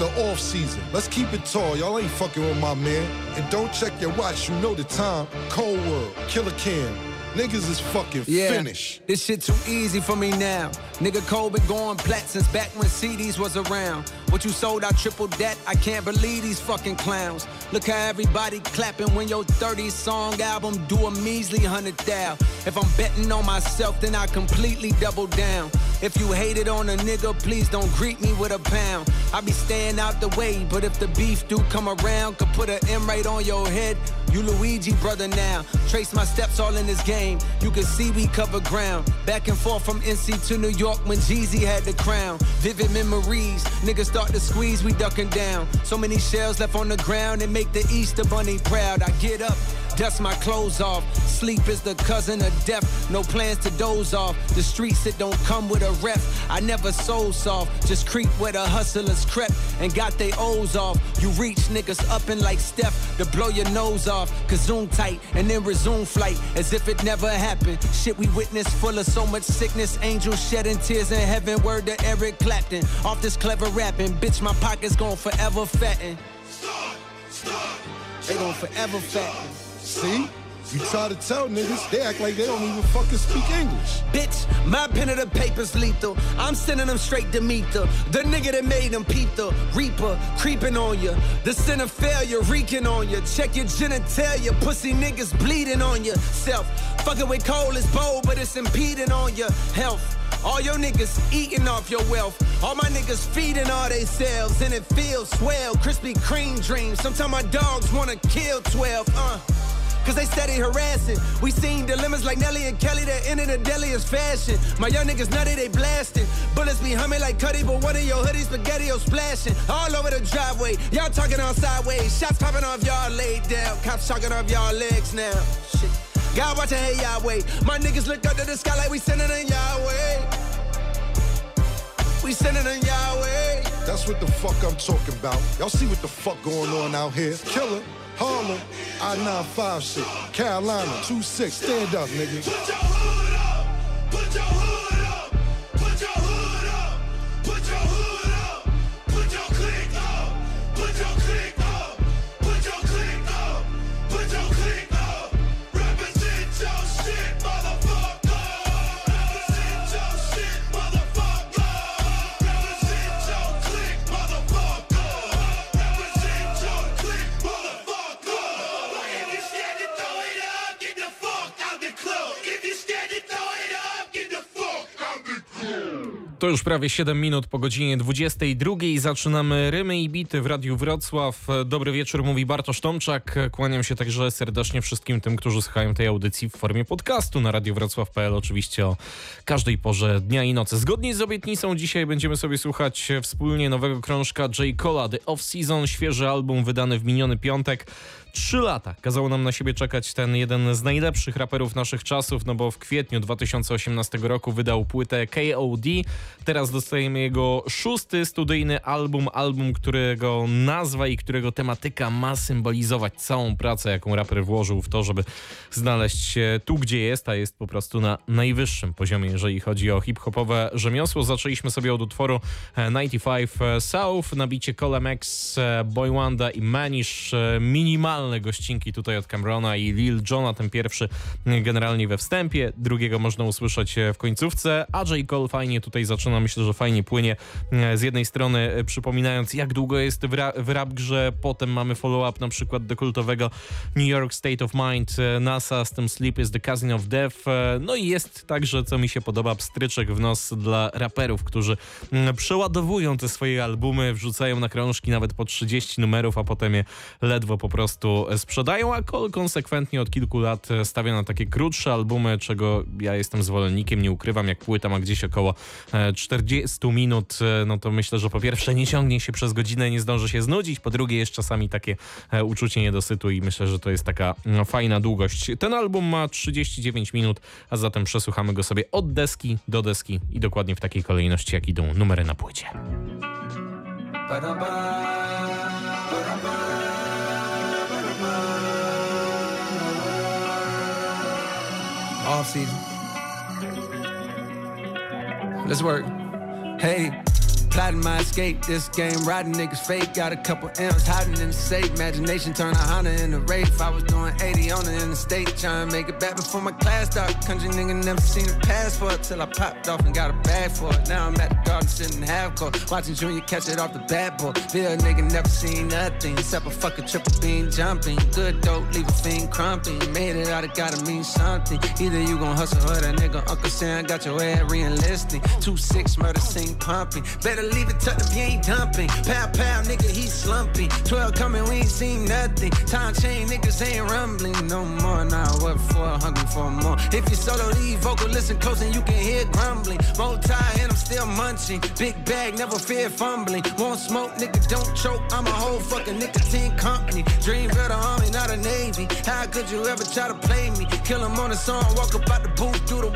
The off season. Let's keep it tall. Y'all ain't fucking with my man. And don't check your watch. You know the time. Cole World, Killa Cam. Niggas is fucking Yeah, finished. this shit too easy for me now. Nigga Cole been going plat since back when CDs was around. What you sold, I tripled that. I can't believe these fucking clowns. Look how everybody clapping when your 30 song album do a measly hundred thou. If I'm betting on myself, then I completely double down. If you hated on a nigga, please don't greet me with a pound. I be staying out the way, but if the beef do come around, could put an M right on your head. You Luigi brother now. Trace my steps all in this game. You can see we cover ground. Back and forth from NC to New York when Jeezy had the crown. Vivid memories. Niggas start to squeeze, we ducking down. So many shells left on the ground and make the Easter bunny proud. I get up. Dust my clothes off. Sleep is the cousin of death. No plans to doze off. The streets that don't come with a rep. I never soul soft. Just creep where the hustlers crept and got they O's off. You reach niggas up and like Steph to blow your nose off. Kazoom tight and then resume flight as if it never happened. Shit we witnessed full of so much sickness. Angels shedding tears in heaven. Word to Eric Clapton. Off this clever rapping. Bitch, my pockets gon' forever fatten. They gon' forever fatten. See? You try to tell niggas, they act like they don't even fucking speak English. Bitch, my pen of the paper's lethal. I'm sending them straight to meet the nigga that made them peep the reaper creeping on you. The sin of failure reeking on you. Check your genitalia, pussy niggas bleeding on yourself. Fucking with Cole is bold, but it's impeding on your health. All your niggas eating off your wealth. All my niggas feeding all they selves, and it feels swell. Krispy Kreme dreams. Sometimes my dogs wanna kill 12. Uh. Cause they steady harassing. We seen dilemmas like Nelly and Kelly that end in the deadliest fashion. My young niggas nutty, they blasting. Bullets be humming like Cudi, but one of your hoodies spaghetti splashing. All over the driveway. Y'all talking on sideways. Shots popping off y'all laid down. Cops talking off y'all legs now. Shit. God watching, hey Yahweh. My niggas look up to the sky like we sending in Yahweh. We sending in Yahweh. That's what the fuck I'm talking about. Y'all see what the fuck going on out here? Killer, Harlem, I-95 shit, Carolina, 2-6, stand up, nigga. Put your hood up. Put your hood To już prawie 7 minut po godzinie 22. Zaczynamy Rymy i Bity w Radiu Wrocław. Dobry wieczór, mówi Bartosz Tomczak. Kłaniam się także serdecznie wszystkim tym, którzy słuchają tej audycji w formie podcastu na radiowrocław.pl. Oczywiście o każdej porze dnia i nocy. Zgodnie z obietnicą dzisiaj będziemy sobie słuchać wspólnie nowego krążka J. Cola, The Off Season, świeży album wydany w miniony piątek. Trzy lata kazało nam na siebie czekać ten jeden z najlepszych raperów naszych czasów, no bo w kwietniu 2018 roku wydał płytę KOD. Teraz dostajemy jego szósty studyjny album, album, którego nazwa i którego tematyka ma symbolizować całą pracę, jaką raper włożył w to, żeby znaleźć się tu, gdzie jest, a jest po prostu na najwyższym poziomie, jeżeli chodzi o hip-hopowe rzemiosło. Zaczęliśmy sobie od utworu e, 95 South, nabicie Colem X, e, Boy Wanda i Manish, e, minimalne gościnki tutaj od Camerona i Lil Jona, ten pierwszy generalnie we wstępie, drugiego można usłyszeć e, w końcówce, a J. Cole fajnie tutaj zaczyna, myślę, że fajnie płynie e, z jednej strony e, przypominając jak długo jest w, ra- w rap grze, potem mamy follow-up na przykład do kultowego New York State of Mind, NASA z tym Sleep is the Cousin of Death, no i jest także, co mi się podoba, pstryczek w nos dla raperów, którzy mm, przeładowują te swoje albumy, wrzucają na krążki nawet po 30 numerów, a potem je ledwo po prostu sprzedają, a konsekwentnie od kilku lat e, stawia na takie krótsze albumy, czego ja jestem zwolennikiem, nie ukrywam, jak płyta ma gdzieś około e, 40 minut, e, no to myślę, że po pierwsze nie ciągnie się przez godzinę, nie zdąży się znudzić, po drugie jest czasami takie e, uczucie niedosytu i myślę, że to jest taka no, fajna długość. Ten album ma 39 minut, a zatem przesłuchamy go sobie od deski do deski i dokładnie w takiej kolejności, jak idą numery na płycie. Off season. Let's work. Hey, Plotting my escape, this game, riding niggas fake. Got a couple M's hiding in the safe. Imagination turn a Honda into Wraith. I was doing 80 on the interstate, trying to make it back before my class start. Country nigga never seen a passport till I popped off and got a bag for it. Now I'm at the garden sitting half court, watching Junior catch it off the bat boy. Bill nigga never seen nothing except a fucking triple beam jumping. Good dope, leave a fiend crumping. Made it out, it gotta mean something. Either you gon' hustle or that nigga Uncle Sam got your head re-enlisting. Two six murder scene pumping. Better leave it tucked if you ain't dumping. Pow pow, nigga, he slumping. Twelve coming, we ain't seen nothing. Time chain, niggas ain't rumbling no more. Now what for? Hungry for more. If you solo lead vocal, listen close and you can hear grumbling. Multi and I'm still munching. Big bag, never fear fumbling. Won't smoke, nigga, don't choke. I'm a whole fucking nicotine company. Dreamville army, not a navy. How could you ever try to play me? Kill him on a song, walk up out the booth through the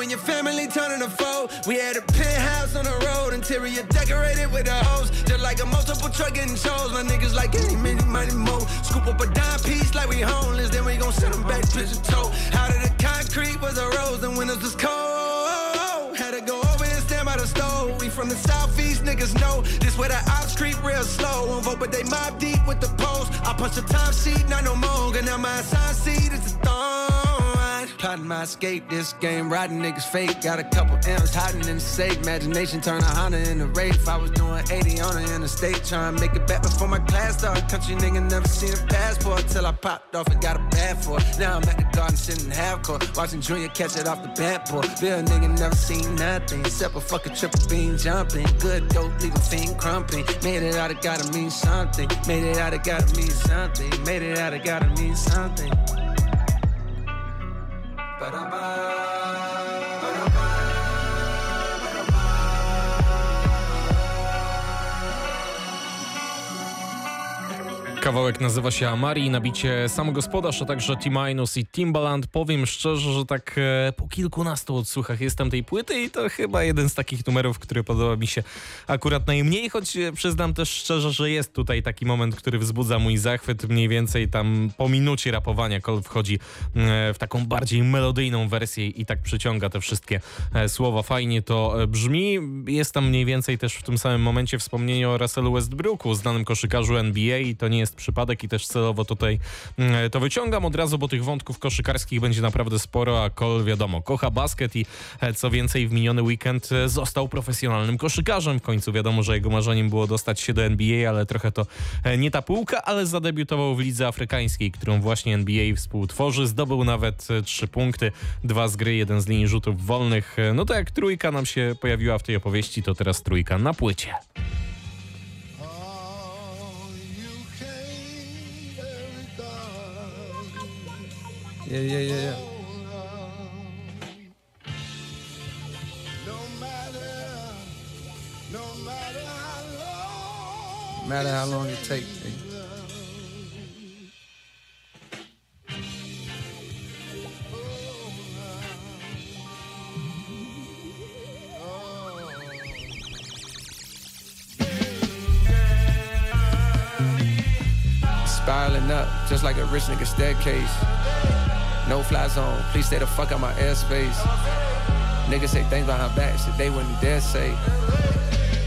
when your family turning a foe, we had a penthouse on the road, interior decorated with a hose, just like a multiple truck getting shows. My niggas like any many money mo. Scoop up a dime piece like we homeless, then we gon' send them back pigeon toe. Out of the concrete was a rose, and windows was cold. Had to go over and stand by the stove. We from the southeast, niggas know this where the ops creep real slow. Won't vote, but they Mobb Deep with the post. I punch the time sheet, not no more. And now my assigned seat is a thorn. Plotting my escape, this game, riding niggas fake. Got a couple M's hiding in the safe. Imagination turn a Honda into Wraith. I was doing 80 on the interstate, trying to make it back before my class started. Country nigga never seen a passport till I popped off and got a bad for it. Now I'm at the garden sitting half court, watching Junior catch it off the bat boy. Bill nigga never seen nothing except a fucking triple beam jumping. Good dope, leave a fiend crumping. Made it out, it gotta mean something. Made it out, it gotta mean something. Made it out, it gotta mean something. Ba-da-ba. Kawałek nazywa się Amari, nabicie sam gospodarz, a także T-Minus i Timbaland. Powiem szczerze, że tak e, po kilkunastu odsłuchach jestem tej płyty i to chyba jeden z takich numerów, który podoba mi się akurat najmniej, choć e, przyznam też szczerze, że jest tutaj taki moment, który wzbudza mój zachwyt. Mniej więcej tam po minucie rapowania Cole wchodzi e, w taką bardziej melodyjną wersję i tak przyciąga te wszystkie słowa. Fajnie to brzmi. Jest tam mniej więcej też w tym samym momencie wspomnienie o Russellu Westbrooku, znanym koszykarzu NBA i to nie jest przypadek i też celowo tutaj mm, to wyciągam od razu, bo tych wątków koszykarskich będzie naprawdę sporo, a Cole wiadomo, kocha basket i e, co więcej w miniony weekend e, został profesjonalnym koszykarzem. W końcu wiadomo, że jego marzeniem było dostać się do NBA, ale trochę to e, nie ta półka, ale zadebiutował w lidze afrykańskiej, którą właśnie NBA współtworzy. Zdobył nawet trzy punkty, dwa z gry, jeden z linii rzutów wolnych. No to jak trójka nam się pojawiła w tej opowieści, to teraz trójka na płycie. Yeah, yeah, yeah, yeah. No matter, no matter how long. matter how long it takes. Spiraling up, just like a rich nigga staircase. No fly zone, please stay the fuck out my airspace. Niggas say things behind back, that they wouldn't dare say.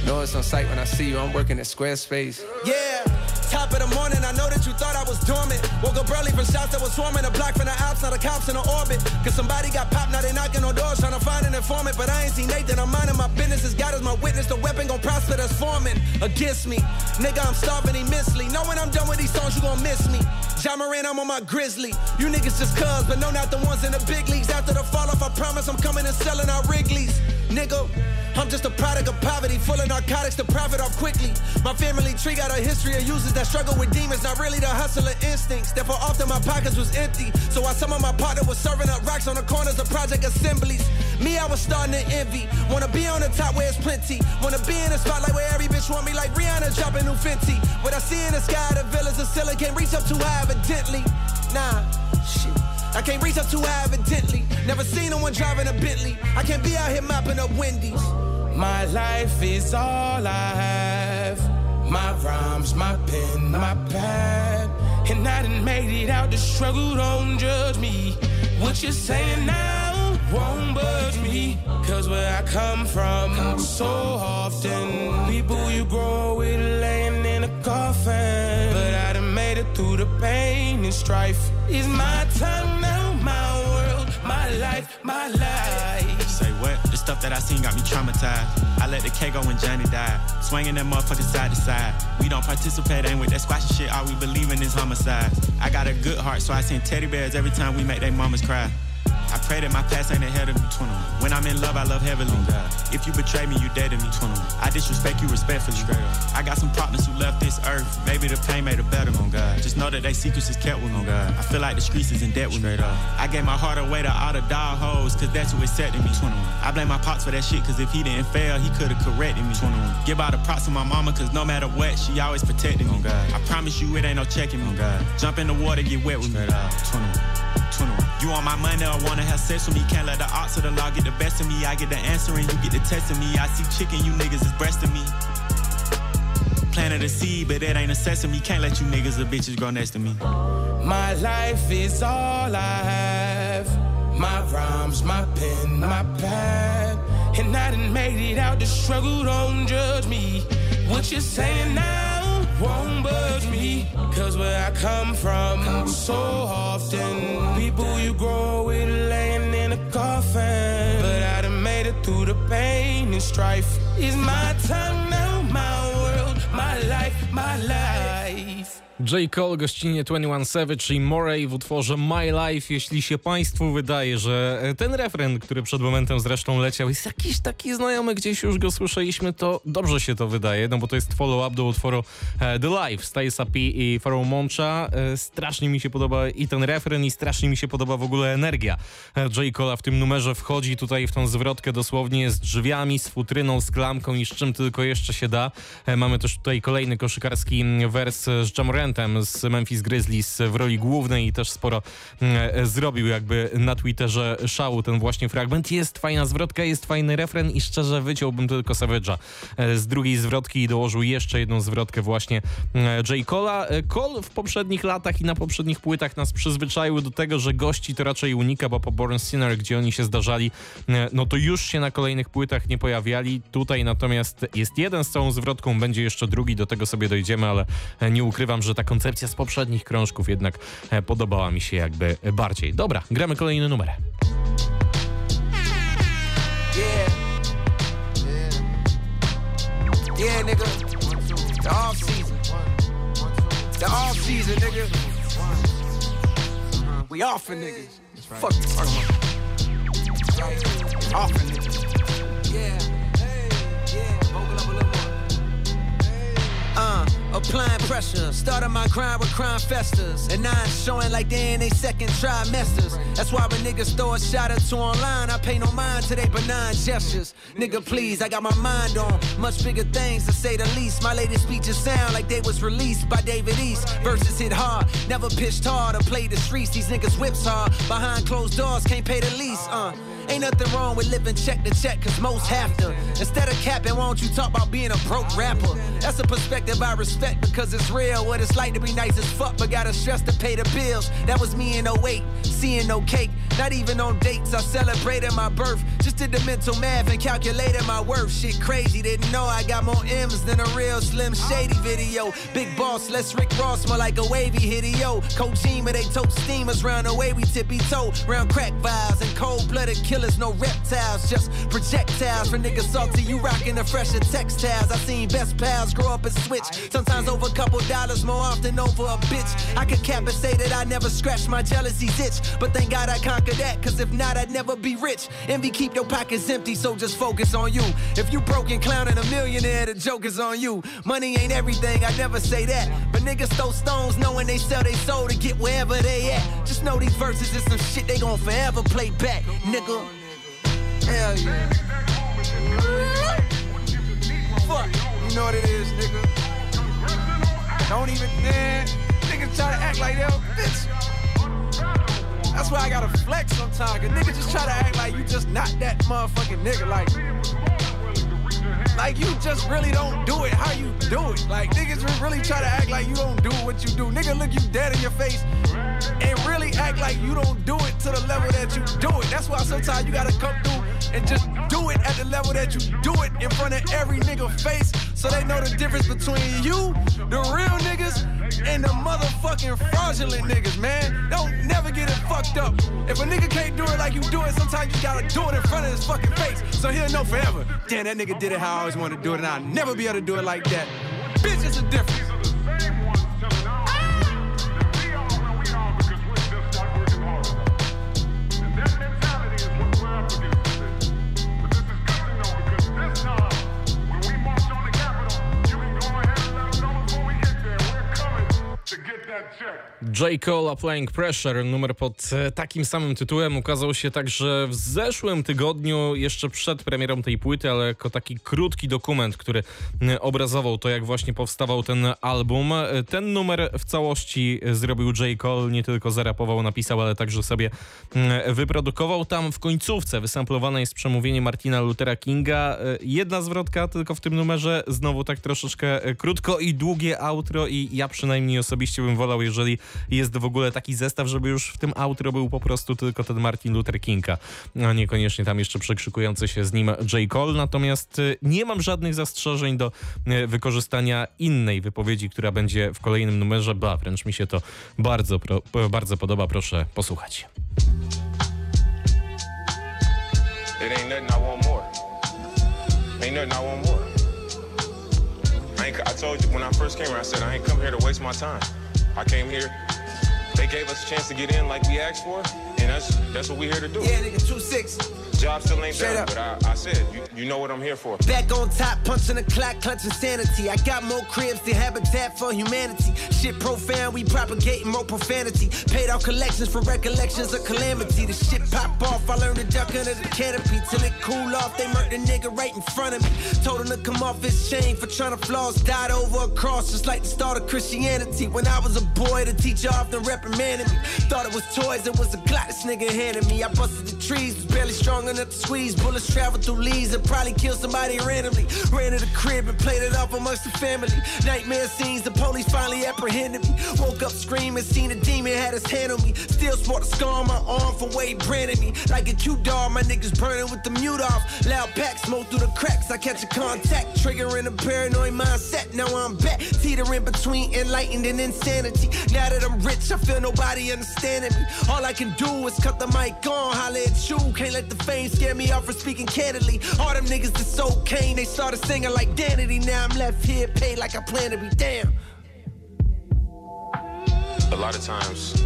Know it's on sight when I see you, I'm working at Squarespace. Yeah, top of the morning, I know that you thought I was dormant. Woke up early from shots that was swarming. A block from the ops, now the cops in the orbit. Cause somebody got popped, now they knocking on doors trying to find an informant. But I ain't seen Nathan, I'm minding my business. As God is my witness, the weapon gon' prosper that's forming against me. Nigga, I'm starving immensely. Know when I'm done with these songs, you gon' miss me. Ja Morant, I'm on my grizzly. You niggas just cuz, but no, not the ones in the big leagues. After the fall off, I promise I'm coming and selling our Wrigley's. Nigga, I'm just a product of poverty, full of narcotics to profit off quickly. My family tree got a history of users that struggle with demons, not really the hustler instincts. Therefore, often my pockets was empty. So while some of my partner was serving up rocks on the corners of project assemblies, me, I was starting to envy. Wanna be on the top where it's plenty. Wanna be in the spotlight where every bitch want me like Rihanna dropping new Fenty. What I see in the sky, the villas of ceiling can't reach up too high, evidently. Nah, shit. I can't reach up too high, evidently. Never seen no one driving a Bentley. I can't be out here mopping up Wendy's. My life is all I have. My rhymes, my pen, my pad. And I done made it out the struggle, don't judge me. What you're saying now won't budge me. Cause where I come from. So often, people you grow with laying in a coffin. But I done made it through the pain and strife. It's my time now, my world, my life, my life. Say what? The stuff that I seen got me traumatized. I let the K go when Johnny died. Swinging that motherfucker side to side. We don't participate, ain't with that squashy shit. All we believe in is homicide. I got a good heart, so I send teddy bears every time we make they mamas cry. I pray that my past ain't ahead of me. 21. When I'm in love, I love heavily. Oh if you betray me, you dead to me. 21. I disrespect you respectfully. I got some partners who left this earth. Maybe the pain made it better. On oh God. Just know that they secrets is kept with me. Oh God. I feel like the streets is in debt with Straight me. Up. I gave my heart away to all the dog hoes, cause that's who accepted me. 21. I blame my pops for that shit, cause if he didn't fail, he could've corrected me. 21. Give all the props to my mama, cause no matter what, she always protected me. Oh God. I promise you it ain't no checking me. Oh God. Jump in the water, get wet with Straight me. Up. 21. 21. You on my money or wanna have sex with me? Can't let the odds of the law get the best of me. I get the answering, you get the testing me. I see chicken, you niggas is breasting me. Planted a seed, but it ain't a sesame. Can't let you niggas or bitches grow next to me. My life is all I have. My rhymes, my pen, my pad. And I done made it out the struggle, don't judge me. What you saying now? Won't budge me. Cause where I come from, so often, people you grow with laying in a coffin. But I done made it through the pain and strife. Is my time now, my world, my life, my life. J. Cole, gościnie 21 Savage i Morey w utworze My Life. Jeśli się Państwu wydaje, że ten refren, który przed momentem zresztą leciał, jest jakiś taki znajomy, gdzieś już go słyszeliśmy, to dobrze się to wydaje, no bo to jest follow-up do utworu e, The Life, Staisa P i Pharaoh Moncha. E, strasznie mi się podoba i ten refren i strasznie mi się podoba w ogóle energia e, J. Cole'a w tym numerze. Wchodzi tutaj w tą zwrotkę dosłownie z drzwiami, z futryną, z klamką i z czym tylko jeszcze się da. Mamy też tutaj kolejny koszykarski wers z Z Memphis Grizzlies w roli głównej i też sporo mm, zrobił jakby na Twitterze szału ten właśnie fragment. Jest fajna zwrotka, jest fajny refren i szczerze wyciąłbym tylko Savage'a e, z drugiej zwrotki i dołożył jeszcze jedną zwrotkę właśnie mm, J. Cole'a. E, Cole w poprzednich latach i na poprzednich płytach nas przyzwyczaił do tego, że gości to raczej unika, bo po Born Sinner, gdzie oni się zdarzali, e, no to już się na kolejnych płytach nie pojawiali. Tutaj natomiast jest jeden z całą zwrotką, będzie jeszcze drugi, do tego sobie dojdziemy, ale nie ukrywam, że ta koncepcja z poprzednich krążków jednak e, podobała mi się jakby bardziej. Dobra, gramy kolejny numer. Yeah. Yeah. Yeah, nigga. The off season. The off season, nigga. We offin' niggas. Fuck you talking about. Offin' niggas. Yeah. Hey. Yeah. Vocal up a little more. Uh. Applying pressure, started my grind with crime festers. And now I'm showing like they in they second trimesters. That's why when niggas throw a shot or two online, I pay no mind to they benign gestures. Nigga, please, I got my mind on much bigger things to say the least. My latest speeches sound like they was released by David East. Verses hit hard, never pitched hard or played the streets. These niggas whips hard, behind closed doors, can't pay the lease. Uh. Ain't nothing wrong with living check to check, cause most have to. Instead of capping, why don't you talk about being a broke rapper? That's a perspective I respect because it's real. What it's like to be nice as fuck, but gotta stress to pay the bills. That was me in 08, seeing no cake. Not even on dates, I celebrated my birth. Just did the mental math and calculated my worth. Shit crazy, didn't know I got more M's than a real Slim Shady video. Big boss, less Rick Ross, more like a wavy hideo. Team, they tote steamers round the way we tippy toe. Round crack vials and cold blooded killers, no reptiles, just projectiles. For niggas salty, you rockin' the fresher textiles. I seen best pals grow up and switch. Sometimes over a couple dollars, more often over a bitch. I could cap and say that I never scratched my jealousy's itch. But thank God I conquered that, cause if not, I'd never be rich. Envy keep your pockets empty, so just focus on you. If you broken clowning a millionaire, the joke is on you. Money ain't everything, I never say that. But niggas throw stones knowing they sell their soul to get wherever they at. Just know these verses is some shit they gon' forever play back, nigga. Hell yeah. Fuck, you know what it is, nigga. Don't even, man. Niggas try to act like they're bitch. That's why I gotta flex sometimes, cause niggas just try to act like you just not that motherfucking nigga. Like, like you just really don't do it how you do it. Like niggas really try to act like you don't do what you do. Nigga look you dead in your face and really act like you don't do it to the level that you do it. That's why sometimes you gotta come through and just do it at the level that you do it in front of every nigga face so they know the difference between you, the real niggas, and the motherfucking fraudulent niggas, man. Don't never get it fucked up. If a nigga can't do it like you do it, sometimes you gotta do it in front of his fucking face so he'll know forever. Damn, that nigga did it how I always wanted to do it, and I'll never be able to do it like that. Bitches are a difference. J. Cole Applying Pressure, numer pod e, takim samym tytułem, ukazał się także w zeszłym tygodniu, jeszcze przed premierą tej płyty, ale jako taki krótki dokument, który e, obrazował to, jak właśnie powstawał ten album. E, ten numer w całości zrobił J. Cole, nie tylko zarapował, napisał, ale także sobie wyprodukował. Tam w końcówce wysamplowane jest przemówienie Martina Luthera Kinga. Jedna zwrotka tylko w tym numerze, znowu tak troszeczkę krótko i długie outro i ja przynajmniej osobiście bym wolał, jeżeli jest w ogóle taki zestaw, żeby już w tym outro był po prostu tylko ten Martin Luther Kinga, a niekoniecznie tam jeszcze przekrzykujący się z nim J. Cole. Natomiast y, nie mam żadnych zastrzeżeń do y, wykorzystania innej wypowiedzi, która będzie w kolejnym numerze, ba, wręcz mi się to bardzo, bardzo podoba. Proszę posłuchać. It ain't nothing, I want more. Ain't nothing, I want more. I, I told you when I first came here, I said I ain't come here to waste my time. I came here. They gave us a chance to get in like we asked for, and that's that's what we here to do. Yeah, nigga, two six. Job still ain't Straight done, up. but I, I said, you, you know what I'm here for. Back on top, punching the clock, clutching sanity. I got more cribs than Habitat for Humanity. Shit profound, we propagating more profanity. Paid out collections for recollections of calamity. The shit pop off, I learned to duck under the canopy. Till it cool off, they murked the nigga right in front of me. Told him to come off his chain for trying to floss. Died over a cross, just like the start of Christianity. When I was a boy, the teacher often reprimanded me. Thought it was toys, it was a Glock this nigga handed me. I busted the trees, was barely strong enough to squeeze. Bullets travel through leaves and probably kill somebody randomly. Ran to the crib and played it off amongst the family. Nightmare scenes, the police finally apprehended me. Woke up screaming, seen a demon, had his hand on me. Still sport a scar on my arm from he branded me. Like a cute dog, my niggas burning with the mute off. Loud pack, smoke through the cracks. I catch a contact, triggering a paranoid mindset. Now I'm back, teetering between enlightened and insanity. Now that I'm rich, I feel nobody understanding me. All I can do is cut the mic on, holla at you. Can't let the fame scare me off for speaking candidly. All them niggas that so cane, they started singing like Danity. Now I'm left here paid like I plan to be damn. A lot of times,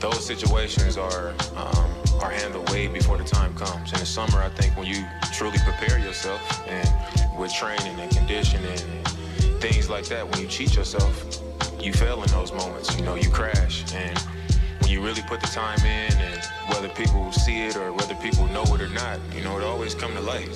those situations are um, are handled way before the time comes. In the summer, I think when you truly prepare yourself and with training and conditioning and things like that, when you cheat yourself, you fail in those moments. You know, you crash and you really put the time in and whether people see it or whether people know it or not, you know, it always come to light.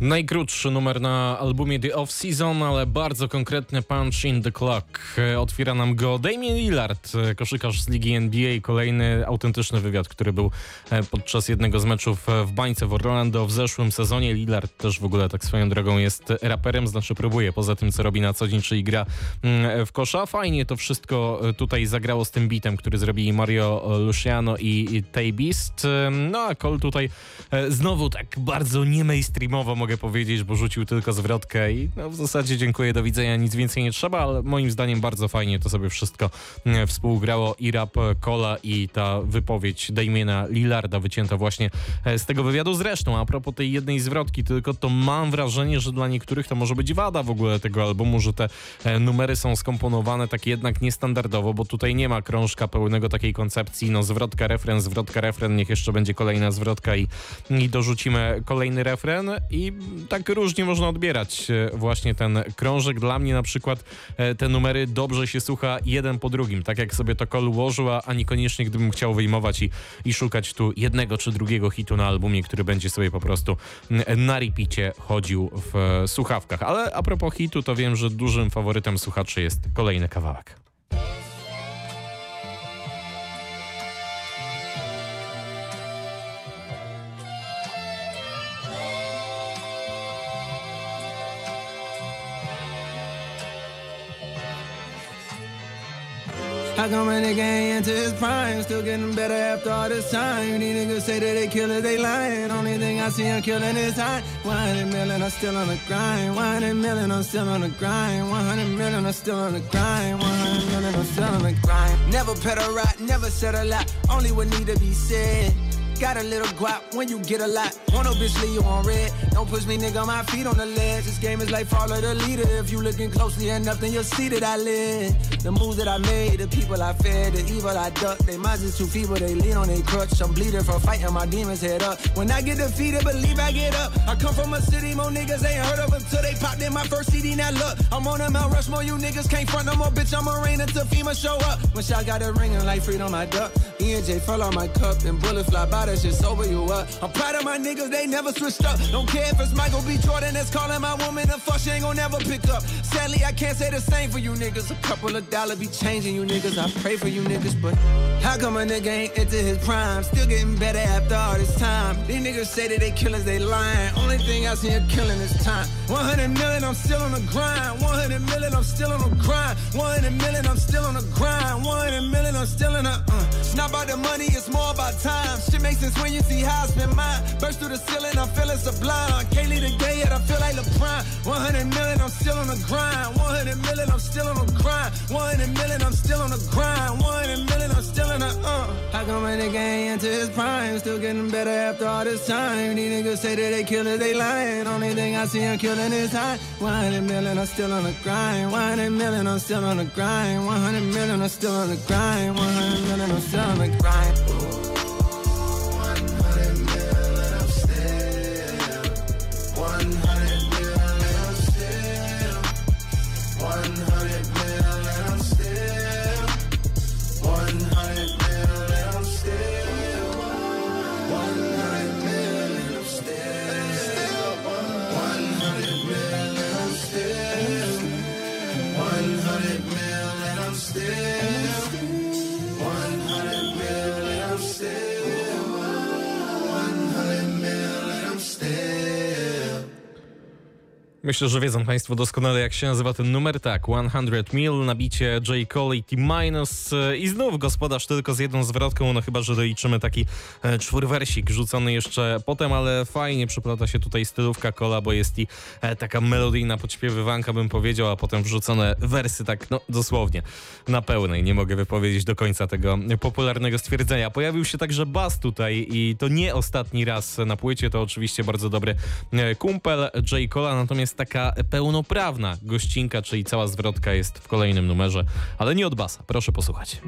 Najkrótszy numer na albumie The Off Season, ale bardzo konkretny punch in the clock. Otwiera nam go Damien Lillard, koszykarz z ligi NBA. Kolejny autentyczny wywiad, który był e, podczas jednego z meczów w bańce w Orlando w zeszłym sezonie. Lillard też w ogóle tak swoją drogą jest raperem, znaczy próbuje poza tym, co robi na co dzień, czyli gra mm, w kosza. Fajnie to wszystko e, tutaj zagrało z tym bitem, który zrobili Mario Luciano i Tay Beast. No a Cole tutaj e, znowu tak bardzo nie mainstreamowo mogę powiedzieć, bo rzucił tylko zwrotkę i no, w zasadzie dziękuję, do widzenia, nic więcej nie trzeba, ale moim zdaniem bardzo fajnie to sobie wszystko mm, współgrało i rap Cola i ta wypowiedź Damiena Lillarda wycięta właśnie e, z tego wywiadu. Zresztą, a propos tej jednej zwrotki, tylko to mam wrażenie, że dla niektórych to może być wada w ogóle tego albumu, że te e, numery są skomponowane tak jednak niestandardowo, bo tutaj nie ma krążka pełnego takiej koncepcji, no zwrotka, refren, zwrotka, refren, niech jeszcze będzie kolejna zwrotka i, i dorzucimy kolejny refren i tak różnie można odbierać e, właśnie ten krążek. Dla mnie na przykład e, te numery dobrze się słucha jeden po drugim, tak jak sobie to Cole ułożył, a niekoniecznie gdybym chciał wyjmować i, i szukać tu jednego czy drugiego hitu na albumie, który będzie sobie po prostu na repicie chodził w e, słuchawkach. Ale a propos hitu, to wiem, że dużym faworytem słuchaczy jest kolejny kawałek. How come a nigga ain't into his prime? Still getting better after all this time. These niggas say that they killers, they lying. Only thing I see him killing is time. 100 million, I'm still on the grind. 100 million, I'm still on the grind. 100 million, I'm still on the grind. 100 million, I'm still on the grind. Never pet a rat, never said a lot. Only what need to be said. Got a little guap when you get a lot. Want no bitch leave you on red. Don't push me, nigga, my feet on the ledge. This game is like follow the leader. If you looking closely enough, then you'll see that I live. The moves that I made, the people I fed, the evil I ducked. They minds is too feeble, they lean on their crutch. I'm bleeding for fighting my demons head up. When I get defeated, believe I get up. I come from a city, more niggas ain't heard of until they popped in my first CD. Now look, I'm on a Mount Rushmore, you niggas can't front no more, bitch. I'm a rain until FEMA show up. When shot got a ring and like freedom, I duck. E and J fell on my cup, and bullets fly by, that shit sober you up. I'm proud of my niggas, they never switched up. Don't care if it's Michael B. Jordan that's calling my woman a fuck, she ain't gon' never pick up. Sadly, I can't say the same for you niggas. A couple of dollars be changing you niggas. I pray for you niggas, but how come a nigga ain't into his prime? Still getting better after all this time. These niggas say that they killers, they lying. Only thing I see him killing is time. 100 million, I'm still on the grind. 100 million, I'm still on the grind. 100 million, I'm still on the grind. 100 million, I'm still in the. Uh. It's not about the money, it's more about time. Shit makes sense when you see how I spend mine. Burst through the ceiling, I'm feeling sublime. I can't leave the gay yet, I feel like LeBron. 100 million, I'm still on the grind. 100 million, I'm still on the grind. 100 million, I'm still on the grind. 100 million, I'm still in the. Uh. How come a nigga ain't into his prime? Still getting better after all this time. These niggas say that they killers, they lying. Only thing I see him killing is time. 100 million, I'm still on the grind. 100 million, I'm still on the grind. 100 million, I'm still on the grind. 100 million, I'm still on the grind. Myślę, że wiedzą Państwo doskonale, jak się nazywa ten numer. Tak, 100 Mil, nabicie J. Cole i T-Minus. I znów gospodarz tylko z jedną zwrotką, no chyba, że doliczymy taki e, czwórwersik rzucony jeszcze potem, ale fajnie przyplata się tutaj stylówka Cola, bo jest i e, taka melodyjna podśpiewywanka, bym powiedział, a potem wrzucone wersy tak, no dosłownie, na pełnej. Nie mogę wypowiedzieć do końca tego popularnego stwierdzenia. Pojawił się także bas tutaj i to nie ostatni raz na płycie, to oczywiście bardzo dobry e, kumpel J. Cola, natomiast taka pełnoprawna gościnka, czyli cała zwrotka jest w kolejnym numerze, ale nie od basa. Proszę posłuchać.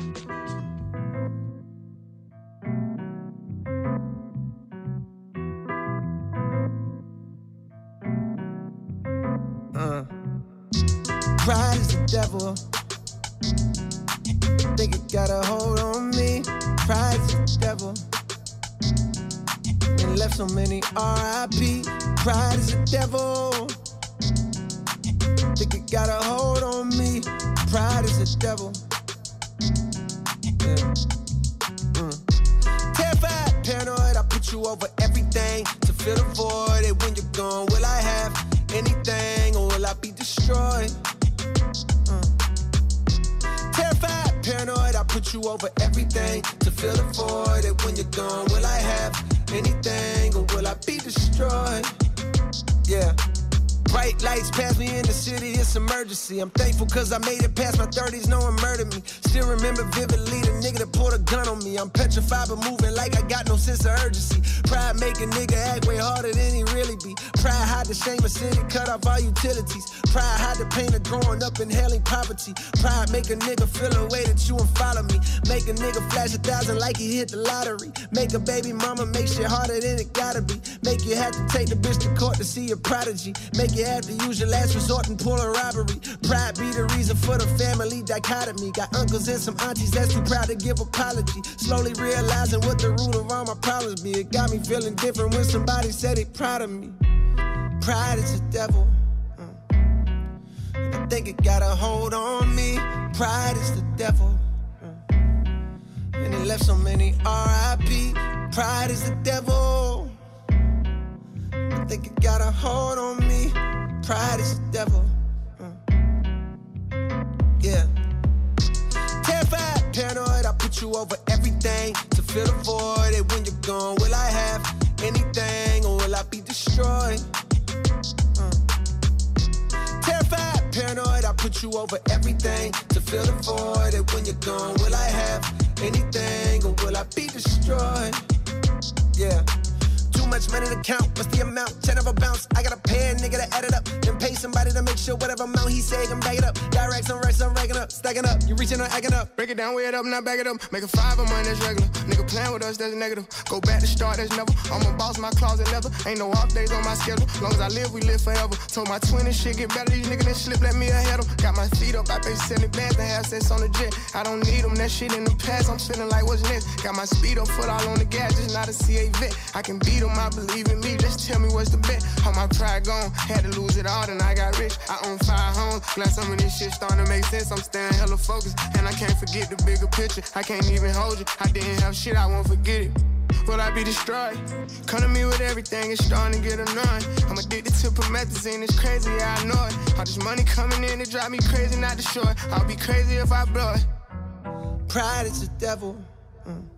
A me. Pride is the devil. Think it got a hold on me. Pride is a devil. Yeah. Mm. Terrified, paranoid, I put you over everything to fill the void. And when you're gone, will I have anything or will I be destroyed? Mm. Terrified, paranoid, I put you over everything to fill the void. And when you're gone, will I have anything or will I be destroyed? Yeah. Bright lights pass me in the city, it's emergency. I'm thankful cause I made it past my 30s, no one murdered me. Still remember vividly the nigga that pulled a gun on me. I'm petrified but moving like I got no sense of urgency. Pride make a nigga act way harder than he really be. Pride hide the shame of and cut off all utilities. Pride hide the pain of growing up in inhaling poverty. Pride make a nigga feel a way that you won't follow me. Make a nigga flash a thousand like he hit the lottery. Make a baby mama make shit harder than it gotta be. Make you have to take the bitch to court to see your prodigy. Make you have to use your last resort and pull a robbery. Pride be the reason for the family dichotomy. Got uncles and some aunties that's too proud to give apology. Slowly realizing what the root of all my problems be. It got me feeling different when somebody said they proud of me. Pride is the devil. Mm. I think it got a hold on me. Pride is the devil. Mm. And it left so many RIP. Pride is the devil. I think it got a hold on me. Pride is the devil. Mm. Yeah. Terrified, anything to fill the void. And when you're gone, will I have anything or will I be destroyed? Uh. Terrified, paranoid, I put you over everything to fill the void. And when you're gone, will I have anything or will I be destroyed? Yeah. Much money to count. What's the amount? Ten of a bounce. I pay a nigga to add it up. Then pay somebody to make sure whatever amount he say, I'm back it up. Directs on racks, I'm racking up. Stacking up. You reaching or acting up. Break it down, weigh it up, not back it up. Make a five of mine, that's regular. Nigga playing with us, that's negative. Go back to start, that's never. I'm a boss, my closet leather. Ain't no off days on my schedule. Long as I live, we live forever. Told my twin and shit get better. These niggas that slip, let me ahead them. Got my feet up, I pay 70 bands to have sex on the jet. I don't need them, that shit in the past. I'm feeling like what's next. Got my speed up, foot all on the gas, just not a CA vet. I can beat them, I believe in me. Just tell me what's the bet. How my pride gone, had to lose it all, then I got rich. I own five homes. Glad some of this shit starting to make sense. I'm staying hella focused, and I can't forget the bigger picture. I can't even hold you. I didn't have shit, I won't forget it. Will I be destroyed? Come to me with everything, it's starting to get annoying. I'm addicted to promethazine, it's crazy, yeah, I know it. All this money coming in, it drive me crazy, not destroy. I'll be crazy if I blow it. Pride is the devil. Mm.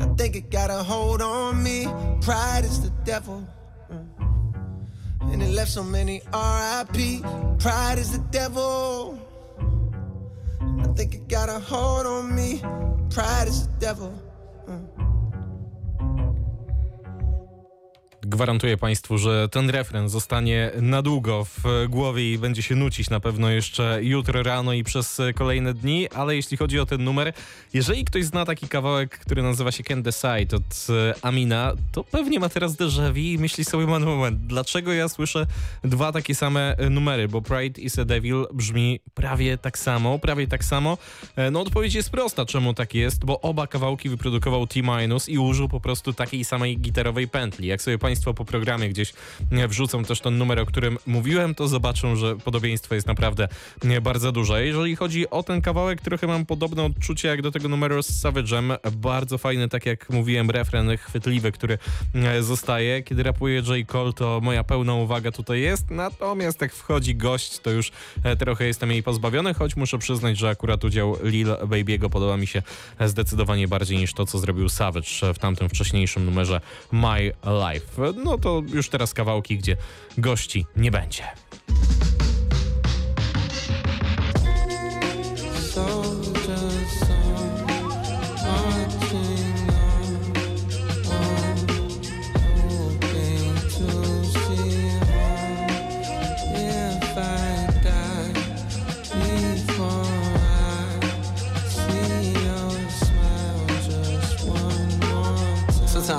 I think it got a hold on me. Pride is the devil. Mm. And it left so many RIP. Pride is the devil. I think it got a hold on me. Pride is the devil. Gwarantuję Państwu, że ten refren zostanie na długo w głowie i będzie się nucić na pewno jeszcze jutro rano i przez kolejne dni, ale jeśli chodzi o ten numer, jeżeli ktoś zna taki kawałek, który nazywa się Can't Decide od Amina, to pewnie ma teraz déjà vu i myśli sobie man moment, dlaczego ja słyszę dwa takie same numery, bo Pride is a Devil brzmi prawie tak samo, prawie tak samo. No odpowiedź jest prosta, czemu tak jest, bo oba kawałki wyprodukował T- i użył po prostu takiej samej gitarowej pętli. Jak sobie Państwo po programie gdzieś wrzucą też ten numer, o którym mówiłem, to zobaczą, że podobieństwo jest naprawdę bardzo duże. Jeżeli chodzi o ten kawałek, trochę mam podobne odczucie jak do tego numeru z Savage'em. Bardzo fajny, tak jak mówiłem, refren chwytliwy, który zostaje. Kiedy rapuje J. Cole, to moja pełna uwaga tutaj jest, natomiast jak wchodzi gość, to już trochę jestem jej pozbawiony, choć muszę przyznać, że akurat udział Lil Baby'ego podoba mi się zdecydowanie bardziej niż to, co zrobił Savage w tamtym wcześniejszym numerze My Life no to już teraz kawałki, gdzie gości nie będzie.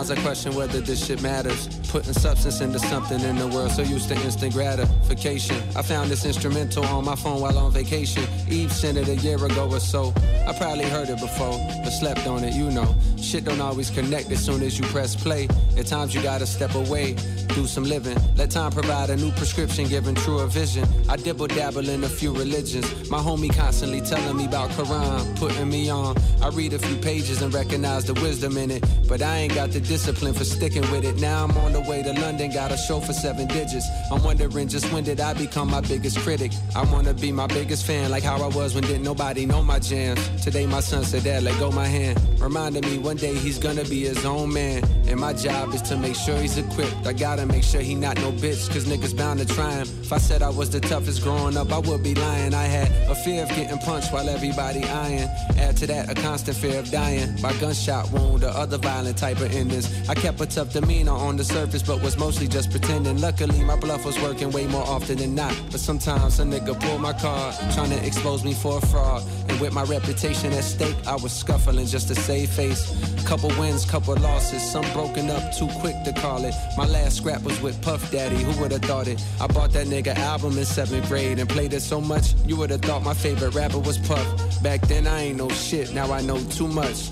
Sometimes I question whether this shit matters. Putting substance into something in the world so used to instant gratification. I found this instrumental on my phone while on vacation. Eve sent it a year ago or so. I probably heard it before, but slept on it, you know. Shit don't always connect as soon as you press play. At times you gotta step away, do some living. Let time provide a new prescription, giving truer vision. I dibble dabble in a few religions. My homie constantly telling me about Quran, putting me on. I read a few pages and recognize the wisdom in it, but I ain't got the discipline for sticking with it. Now I'm on the way to London, got a show for seven digits. I'm wondering just when did I become my biggest critic? I wanna be my biggest fan, like how I was when didn't nobody know my jams. Today my son said, Dad, let go my hand. Reminding me one day he's gonna be his own man. And my job is to make sure he's equipped. I gotta make sure he not no bitch, cause niggas bound to try him. If I said I was the toughest growing up, I would be lying. I had a fear of getting punched while everybody eyeing. Add to that a constant fear of dying by gunshot wound or other violent type of endings. I kept a tough demeanor on the surface, but was mostly just pretending. Luckily, my bluff was working way more often than not. But sometimes a nigga pull my card, trying to expose me for a fraud. And with my reputation at stake, I was scuffling just to save face. Couple wins, couple losses, some broken up too quick to call it. My last scrap was with Puff Daddy, who would have thought it? I bought that nigga album in seventh grade and played it so much, you would have thought my favorite rapper was Puff. Back then I ain't no shit, now I know too much.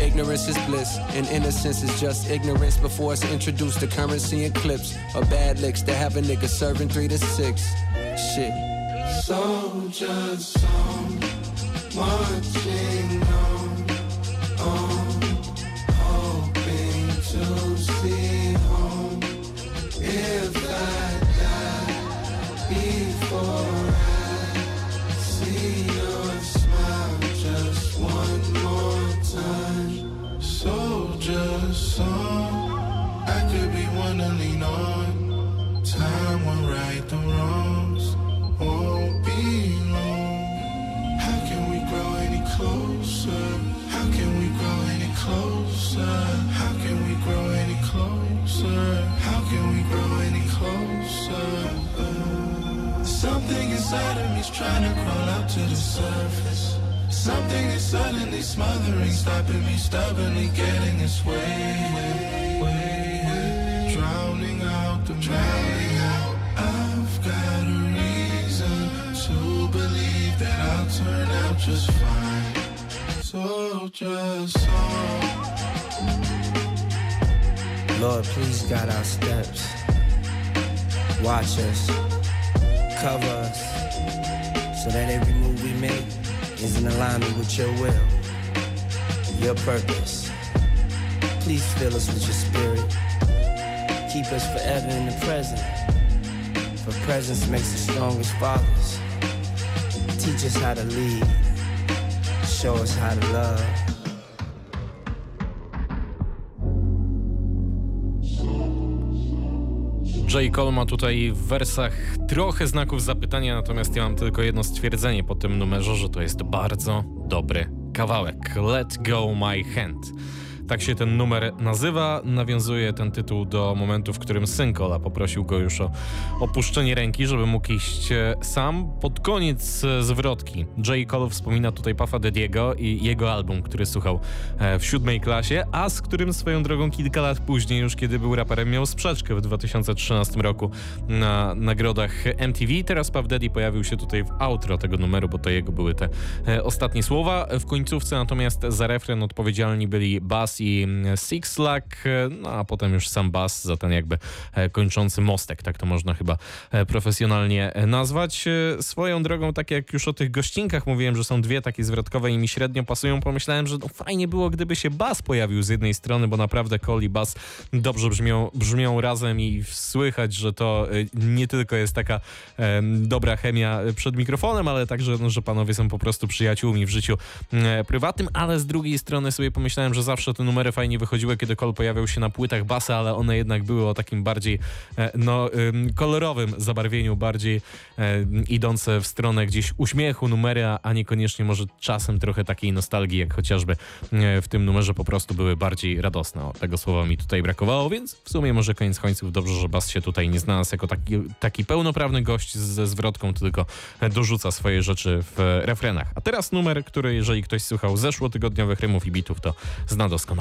Ignorance is bliss, and innocence is just ignorance before it's introduced to currency and clips of bad licks that have a nigga serving three to six. Shit. Soldiers song, marching on, inside of me's trying to crawl up to the surface. Something is suddenly smothering, stopping me stubbornly getting its way. way, Drowning out the drowning out. I've got a reason to believe that I'll turn out just fine. So just so. Lord, please guide our steps. Watch us, cover us, so that every move we make is in alignment with your will, your purpose. Please fill us with your spirit. Keep us forever in the present. For presence makes the strongest fathers. Teach us how to lead. Show us how to love. J. Cole ma tutaj w wersach trochę znaków zapytania, natomiast ja mam tylko jedno stwierdzenie po tym numerze, że to jest bardzo dobry kawałek. Let go my hand. Tak się ten numer nazywa. Nawiązuje ten tytuł do momentu, w którym syn Cola poprosił go już o opuszczenie ręki, żeby mógł iść e, sam. Pod koniec e, zwrotki J. Cole wspomina tutaj Puffa Dediego i jego album, który słuchał e, w siódmej klasie, a z którym swoją drogą kilka lat później, już kiedy był raperem, miał sprzeczkę w 2013 roku na nagrodach MTV. Teraz Puff Daddy pojawił się tutaj w outro tego numeru, bo to jego były te ostatnie słowa. W końcówce natomiast za refren odpowiedzialni byli Bass i Six Lack, no a potem już sam Bass za ten jakby e, kończący mostek, tak to można chyba e, profesjonalnie e, nazwać. Swoją drogą, tak jak już o tych gościnkach mówiłem, że są dwie takie zwrotkowe i mi średnio pasują, pomyślałem, że no fajnie było, gdyby się Bass pojawił z jednej strony, bo naprawdę Cole i Bass dobrze brzmią, brzmią razem i słychać, że to nie tylko jest taka e, dobra chemia przed mikrofonem, ale także, no, że panowie są po prostu przyjaciółmi w życiu e, prywatnym, ale z drugiej strony sobie pomyślałem, że zawsze te numery fajnie wychodziły, kiedy Cole pojawiał się na płytach basa, ale one jednak były o takim bardziej e, no, kolorowym zabarwieniu, bardziej e, idące w stronę gdzieś uśmiechu, numery, a niekoniecznie może czasem trochę takiej nostalgii, jak chociażby e, w tym numerze po prostu były bardziej radosne. O, tego słowa mi tutaj brakowało, więc w sumie może koniec końców dobrze, że Bas się tutaj nie znalazł jako taki, taki pełnoprawny gość ze zwrotką, tylko dorzuca swoje rzeczy w refrenach. A teraz numer, który jeżeli ktoś słuchał zeszłotygodniowych rymów i bitów, to zna doskonale.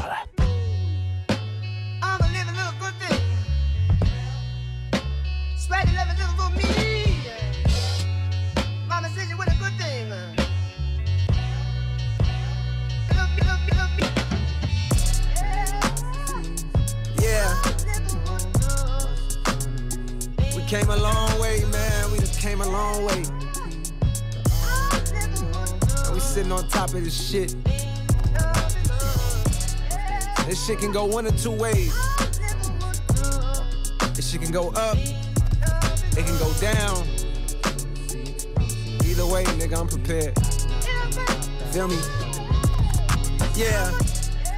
Came a long way, man. We just came a long way. And we sitting on top of this shit. This shit can go one or two ways. This shit can go up, it can go down. Either way, nigga, I'm prepared. Feel me? Yeah.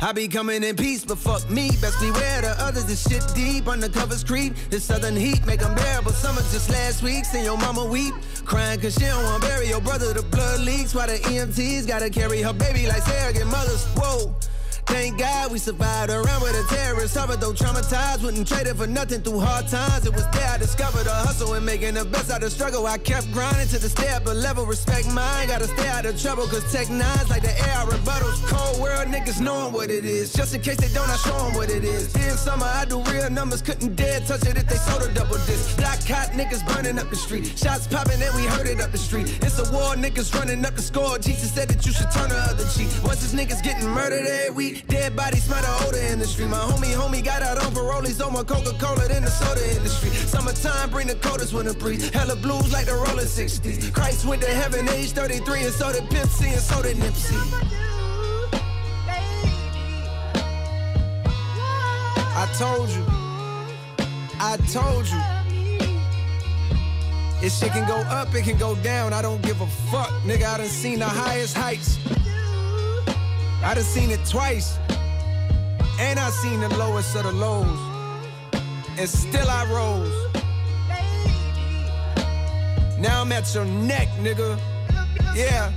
I be coming in peace, but fuck me. Best beware the others. This shit deep, undercovers creep. This southern heat make them bearable. Summer just last week, seen your mama weep. Crying cause she don't wanna bury your brother. The blood leaks while the EMTs gotta carry her baby like surrogate mothers. Whoa. Thank God we survived around with a terrorist. Suffered though traumatized, wouldn't trade it for nothing through hard times. It was there I discovered the hustle and making the best out of struggle. I kept grinding to the step, but level respect mine. Gotta stay out of trouble, cause tech nines like the air I rebuttals. Cole World niggas knowing what it is. Just in case they don't, I show them what it is. Then summer, I do real numbers, couldn't dare touch it if they sold a double disc. Black hot niggas burning up the street. Shots popping and we heard it up the street. It's a war, niggas running up the score. Jesus said that you should turn the other cheek. Once these niggas getting murdered every week. Dead bodies smell the odor in the street. My homie, homie got out on parole. He's on my Coca-Cola than the soda industry. Summertime bring the coldest winter breeze. Hella blues like the rolling 60s. Christ went to heaven age 33 and so did Pimp and so did Nipsey. I told you. I told you. This shit can go up, it can go down. I don't give a fuck, nigga. I done seen the highest heights. I done seen it twice. And I seen the lowest of the lows. And still I rose. Now I'm at your neck, nigga. Yeah.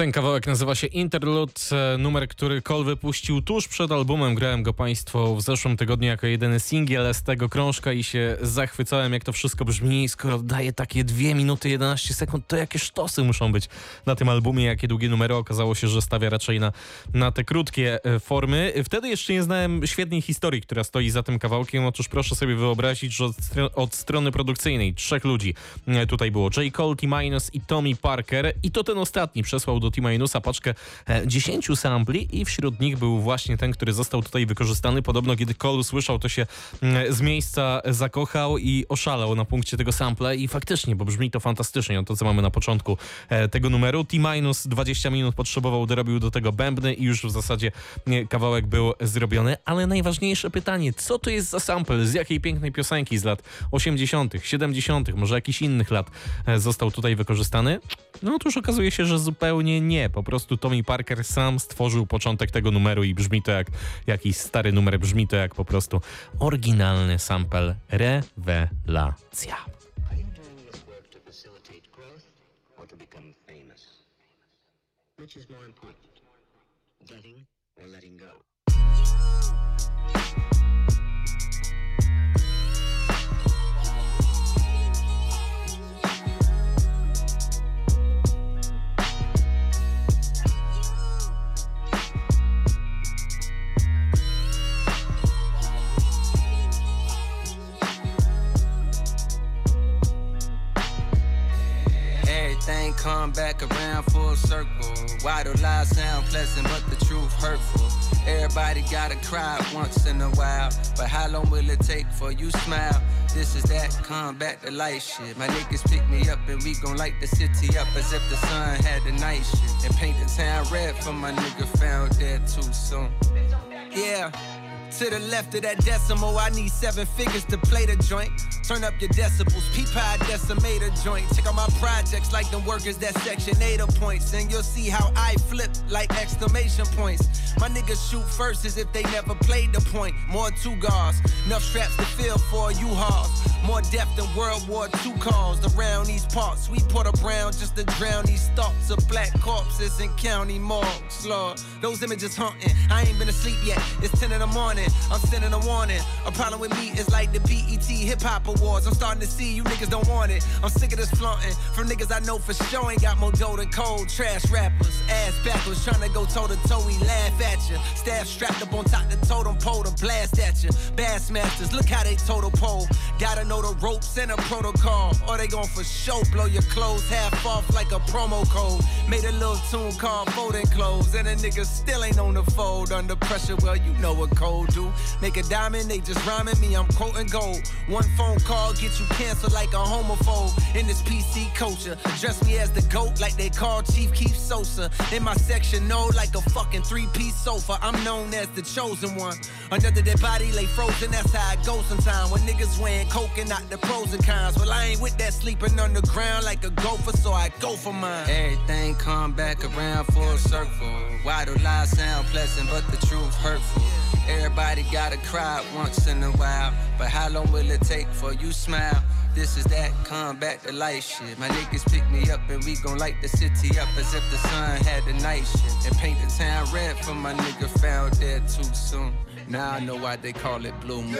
Ten kawałek nazywa się Interlude, e, numer, który Cole wypuścił tuż przed albumem. Grałem go Państwu w zeszłym tygodniu jako jedyny singiel z tego krążka i się zachwycałem, jak to wszystko brzmi. Skoro daje takie 2 minuty 11 sekund, to jakie sztosy muszą być na tym albumie, jakie długie numery. Okazało się, że stawia raczej na, na te krótkie e, formy. Wtedy jeszcze nie znałem świetnej historii, która stoi za tym kawałkiem. Otóż proszę sobie wyobrazić, że od, od strony produkcyjnej trzech ludzi e, tutaj było. J. Cole, T-Minus i Tommy Parker. I to ten ostatni przesłał do T-Minusa paczkę 10 sampli i wśród nich był właśnie ten, który został tutaj wykorzystany. Podobno kiedy Cole słyszał, to się mm, z miejsca zakochał i oszalał na punkcie tego sample i faktycznie, bo brzmi to fantastycznie, to co mamy na początku e, tego numeru. T-Minus 20 minut potrzebował, dorobił do tego bębny i już w zasadzie kawałek był zrobiony, ale najważniejsze pytanie, co to jest za sample, z jakiej pięknej piosenki z lat 80., 70., może jakichś innych lat e, został tutaj wykorzystany? No otóż okazuje się, że zupełnie nie. Po prostu Tommy Parker sam stworzył początek tego numeru i brzmi to jak jakiś stary numer, brzmi to jak po prostu oryginalny sample. Rewelacja. Which is more Come back around full circle. Why do lies sound pleasant, but the truth hurtful? Everybody gotta cry once in a while, but how long will it take for you smile? This is that come back to life shit. My niggas pick me up and we gon' light the city up as if the sun had the night shit. And paint the town red for my nigga found dead too soon. Yeah. To the left of that decimal, I need seven figures to play the joint. Turn up your decibels, high decimator joint. Check out my projects like them workers that section 8 points. And you'll see how I flip like exclamation points. My niggas shoot first as if they never played the point. More two guards, enough straps to fill for you hauls. More depth than World War II calls around these parts. We put a brown just to drown these thoughts of black corpses in county morgues. Lord, those images haunting. I ain't been asleep yet. It's 10 in the morning. I'm sending a warning. A problem with me is like the BET Hip Hop Awards. I'm starting to see you niggas don't want it. I'm sick of this flaunting from niggas I know for sure ain't got more dough than cold. Trash rappers, ass backwards, trying to go toe to toe. We laugh at you. Staff strapped up on top the totem pole to blast at you. Bassmasters, look how they total pole. Gotta know the ropes and a protocol. Or they gon' for sure blow your clothes half off like a promo code. Made a little tune called Folding Clothes. And a nigga still ain't on the fold under pressure. Well, you know what cold do. Make a diamond, they just rhyming me, I'm quoting gold. One phone call get you canceled like a homophobe. In this PC culture, dress me as the GOAT like they call Chief Keef Sosa. In my section, no, like a fucking three piece sofa. I'm known as the chosen one. Under their body lay frozen, that's how I go sometimes. When niggas weighing coke and not the pros and cons. Well, I ain't with that sleeping on the ground like a gopher, so I go for mine. Everything come back around full circle. Why do lies sound pleasant, but the truth hurtful? Everybody gotta cry once in a while. But how long will it take for you smile? This is that come back to life shit. My niggas pick me up and we gon' light the city up as if the sun had the night shit. And paint the town red for my nigga found dead too soon. Now I know why they call it blue moon.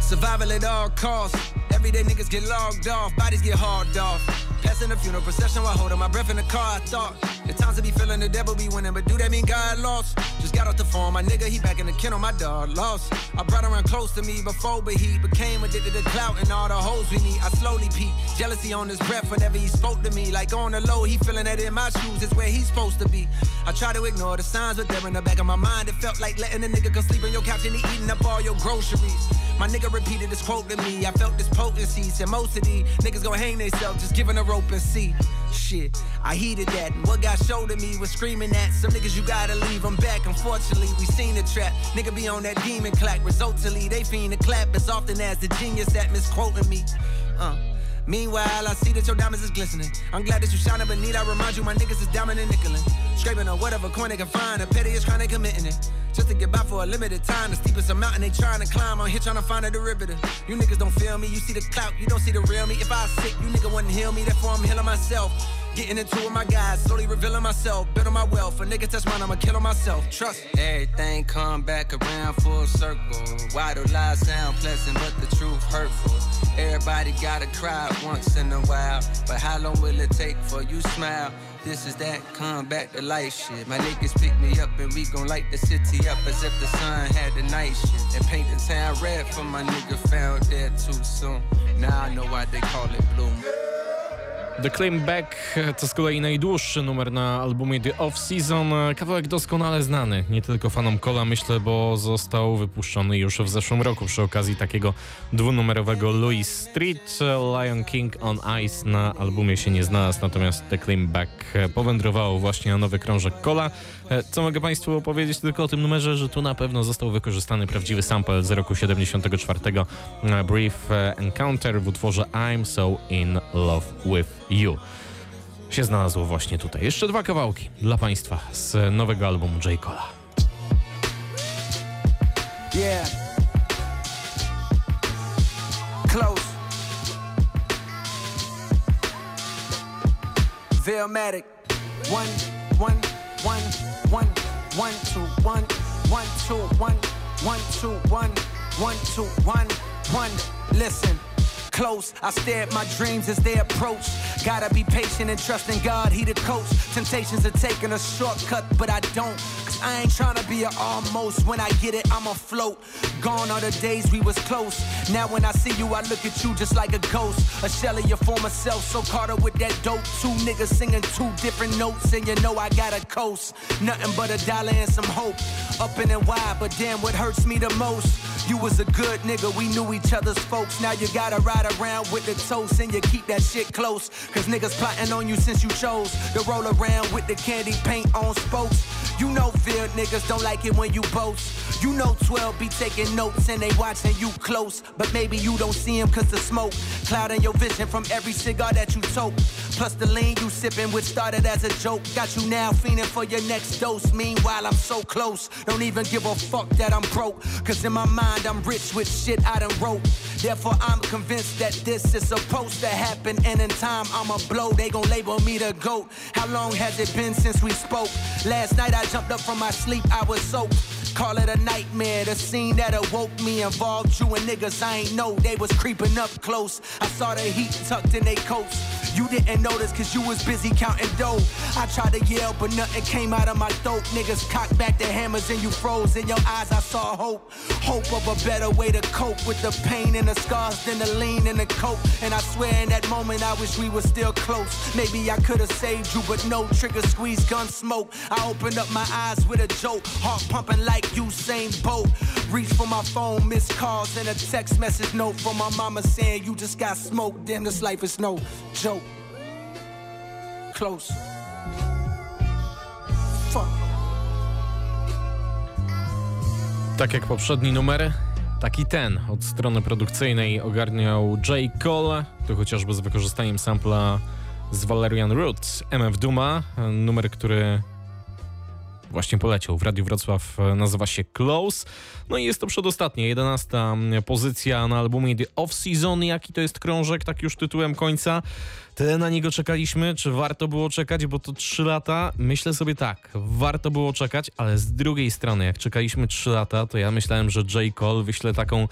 Survival at all costs. Everyday niggas get logged off, bodies get hauled off. Passing the funeral procession while holding my breath in the car. I thought the times to be feeling the devil be winning, but do that mean God lost? Just got off the phone, my nigga, he back in the kennel, my dog lost. I brought around close to me before, but he became addicted to clout and all the hoes we need. I slowly peep, jealousy on his breath whenever he spoke to me. Like on the low, he feeling that in my shoes is where he's supposed to be. I try to ignore the signs, but they're in the back of my mind. It felt like letting a nigga come sleep on your couch and he eating up all your groceries. My nigga repeated this quote to me. I felt this potency. Said most of these niggas gonna hang themselves just giving a rope and see. Shit, I heeded that. And what got showed to me was screaming at some niggas you gotta leave them back. Unfortunately, we seen the trap. Nigga be on that demon clack. Resultantly, they fiend the clap as often as the genius that misquoting me. Uh. Meanwhile, I see that your diamonds is glistening. I'm glad that you shining, but need I remind you, my niggas is diamond and nickelin'. Scraping on whatever coin they can find, the pettiest crime they committing it. Just to get by for a limited time, the steepest mountain they trying to climb. I'm here trying to find a derivative. You niggas don't feel me, you see the clout, you don't see the real me. If I was sick, you nigga wouldn't heal me, therefore I'm healing myself. Getting into it with my guys, slowly revealing myself, building my wealth. A nigga touch mine, I'ma kill myself. Trust. Everything come back around full circle. Why do lies sound pleasant, but the truth hurtful? Everybody gotta cry once in a while, but how long will it take for you smile? This is that come back to life shit. My niggas pick me up and we gon' light the city up as if the sun had the night shit. And paint the town red for my nigga found dead too soon. Now I know why they call it bloom. The Claim Back to z kolei najdłuższy numer na albumie The Off Season. Kawałek doskonale znany, nie tylko fanom Cola myślę, bo został wypuszczony już w zeszłym roku przy okazji takiego dwunumerowego Louis Street. Lion King on Ice na albumie się nie znalazł, natomiast The Claim Back powędrowało właśnie na nowy krążek Cola. Co mogę Państwu opowiedzieć tylko o tym numerze, że tu na pewno został wykorzystany prawdziwy sample z roku 74 Brief Encounter w utworze I'm So In Love With You się znalazło właśnie tutaj. Jeszcze dwa kawałki dla Państwa z nowego albumu J. Cola. Yeah. Close. One, one, one, one, one, two, one, one, two, one, one, two, one, one, two, one, one. Listen. Close, I stare at my dreams as they approach. Gotta be patient and trust in God, He the coach. Temptations are taking a shortcut, but I don't. I ain't trying to be a almost. When I get it, I'm afloat. Gone are the days we was close. Now when I see you, I look at you just like a ghost. A shell of your former self, so caught up with that dope. Two niggas singing two different notes, and you know I got a coast. Nothing but a dollar and some hope. Up in and wide, but damn, what hurts me the most? You was a good nigga, we knew each other's folks. Now you gotta ride around with the toast and you keep that shit close. Cause niggas plotting on you since you chose to roll around with the candy paint on spokes. You know field niggas don't like it when you boast. You know 12 be taking notes and they watching you close. But maybe you don't see him cause the smoke clouding your vision from every cigar that you toke. Plus the lean you sipping, which started as a joke. Got you now fiending for your next dose. Meanwhile, I'm so close. Don't even give a fuck that I'm broke. Cause in my mind, I'm rich with shit I done wrote. Therefore, I'm convinced that this is supposed to happen. And in time, I'ma blow. They gon' label me the GOAT. How long has it been since we spoke? Last night, I jumped up from my sleep, I was soaked. Call it a nightmare. The scene that awoke me involved you and niggas I ain't know they was creeping up close. I saw the heat tucked in their coats. You didn't notice cause you was busy counting dough. I tried to yell, but nothing came out of my throat. Niggas cocked back their hammers and you froze. In your eyes, I saw hope. Hope of a better way to cope with the pain and the scars than the lean and the cope. And I swear in that moment, I wish we were still close. Maybe I could have saved you, but no trigger squeeze, gun smoke. I opened up my eyes with a joke. Heart pumping like Usain Bolt. Reach for my phone, missed calls, and a text message note from my mama saying you just got smoked. Damn, this life is no joke. Close. Tak jak poprzedni numer, tak i ten od strony produkcyjnej ogarniał J. Cole, tu chociażby z wykorzystaniem sampla z Valerian Roots, MF Duma, numer, który właśnie poleciał w Radiu Wrocław, nazywa się Close. No i jest to przedostatnia, jedenasta pozycja na albumie The Off Season. Jaki to jest krążek, tak już tytułem końca. Tyle na niego czekaliśmy, czy warto było czekać, bo to 3 lata? Myślę sobie tak, warto było czekać, ale z drugiej strony, jak czekaliśmy 3 lata, to ja myślałem, że J. Cole wyśle taką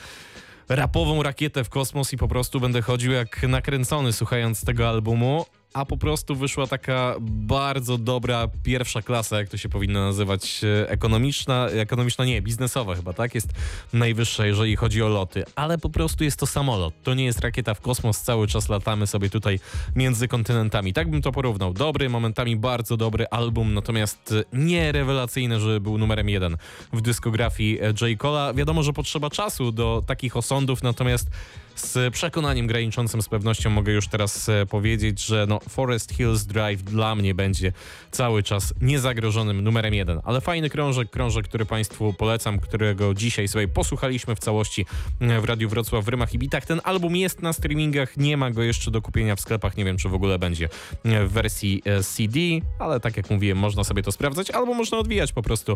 rapową rakietę w kosmos i po prostu będę chodził jak nakręcony słuchając tego albumu, a po prostu wyszła taka bardzo dobra pierwsza klasa, jak to się powinno nazywać, e, ekonomiczna, ekonomiczna nie, biznesowa chyba, tak? Jest najwyższa, jeżeli chodzi o loty, ale po prostu jest to samolot, to nie jest rakieta w kosmos, cały czas latamy sobie tutaj między kontynentami. Tak bym to porównał. Dobry, momentami bardzo dobry album, natomiast e, nie rewelacyjny, że był numerem jeden w dyskografii e, J. Cola. Wiadomo, że potrzeba czasu do takich osądów, natomiast z przekonaniem graniczącym z pewnością mogę już teraz e, powiedzieć, że no Forest Hills Drive dla mnie będzie cały czas niezagrożonym numerem jeden. Ale fajny krążek, krążek, który Państwu polecam, którego dzisiaj sobie posłuchaliśmy w całości e, w Radiu Wrocław w Rymach i Bitach. Ten album jest na streamingach, nie ma go jeszcze do kupienia w sklepach, nie wiem czy w ogóle będzie e, w wersji CD, ale tak jak mówiłem, można sobie to sprawdzać, albo można odwijać po prostu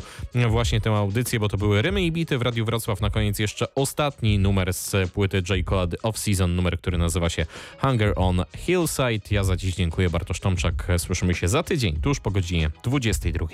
właśnie tę audycję, bo to były Rymy i Bity w Radiu Wrocław. Na koniec jeszcze ostatni numer z płyty J. Cola The Off-Season, numer, który nazywa się Hunger on Hillside. Ja za dziś dziękuję, Bartosz Tomczak. Słyszymy się za tydzień, tuż po godzinie 22.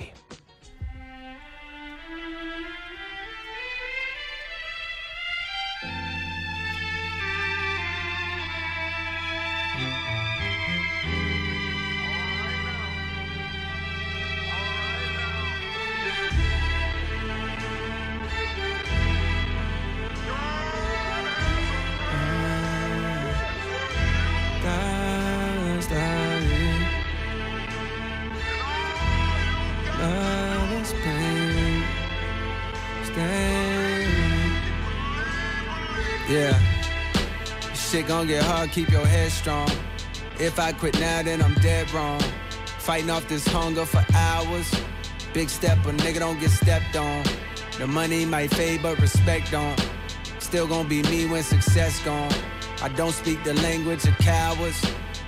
Keep your head strong. If I quit now, then I'm dead wrong. Fighting off this hunger for hours. Big step, a nigga don't get stepped on. The money might fade, but respect don't. Still gonna be me when success gone. I don't speak the language of cowards.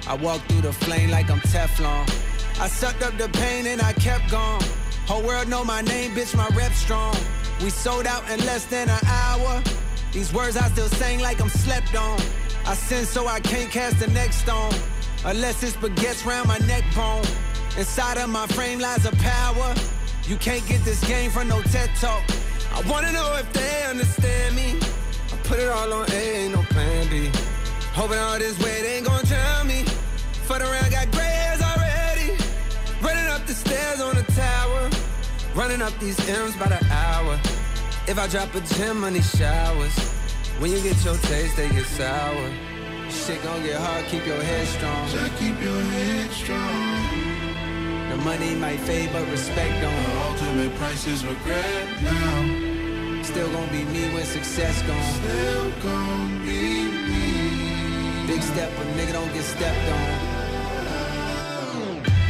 I walk through the flame like I'm Teflon. I sucked up the pain and I kept going. Whole world know my name, bitch, my rep strong. We sold out in less than an hour. These words I still sing like I'm slept on. I sin so I can't cast the next stone. Unless it's baguettes round my neck bone. Inside of my frame lies a power. You can't get this game from no TED talk. I wanna know if they understand me. I put it all on A, ain't no plan B. Hoping all this weight ain't gonna drown me. Foot around, got gray hairs already. Running up the stairs on the tower. Running up these M's by the hour. If I drop a gem on these showers. When you get your taste, they get sour. Shit gon' get hard, keep your head strong. Just keep your head strong. The money might fade, but respect don't. The ultimate price is regret now. Still gon' be me when success gone. Still gon' be me. Big step, but nigga don't get stepped on.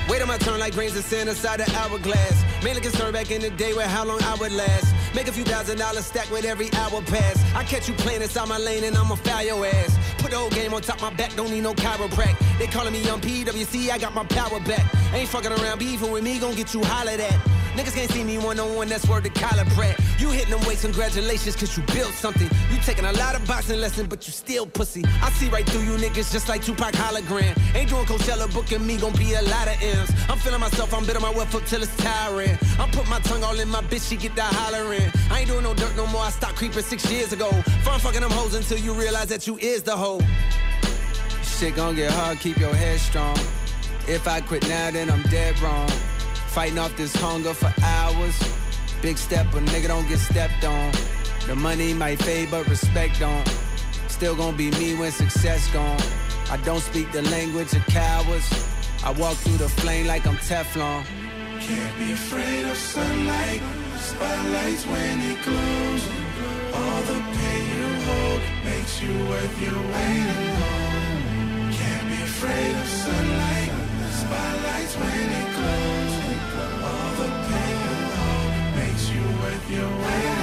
Wait on my turn like grains of sand inside the hourglass. Mainly concerned back in the day with how long I would last. Make a few thousand dollars stack with every hour pass. I catch you playing inside my lane and I'ma foul your ass. Put the whole game on top my back, don't need no chiroprac. They calling me young PWC, I got my power back. Ain't fucking around, beefing with me, gon' get you hollered at. Niggas can't see me one on one, that's word to Kyler Pratt. You hitting them weights, congratulations, cause you built something. You taking a lot of boxing lessons, but you still pussy. I see right through you niggas just like Tupac hologram. Ain't doing Coachella, booking me gon' be a lot of M's. I'm feeling myself, I'm bitter my wealth up till it's tiring. I'm putting my tongue all in my bitch, she get that hollering. I ain't doing no dirt no more, I stopped creeping six years ago. Fun fucking them hoes until you realize that you is the hoe. Shit gon' get hard, keep your head strong. If I quit now, then I'm dead wrong. Fighting off this hunger for hours. Big step, a nigga don't get stepped on. The money might fade, but respect don't. Still gonna be me when success gone. I don't speak the language of cowards. I walk through the flame like I'm Teflon. Can't be afraid of sunlight. Spotlights when it glows. All the pain you hold makes you worth your weight in gold. Can't be afraid of sunlight. Spotlights when it glows. Your weight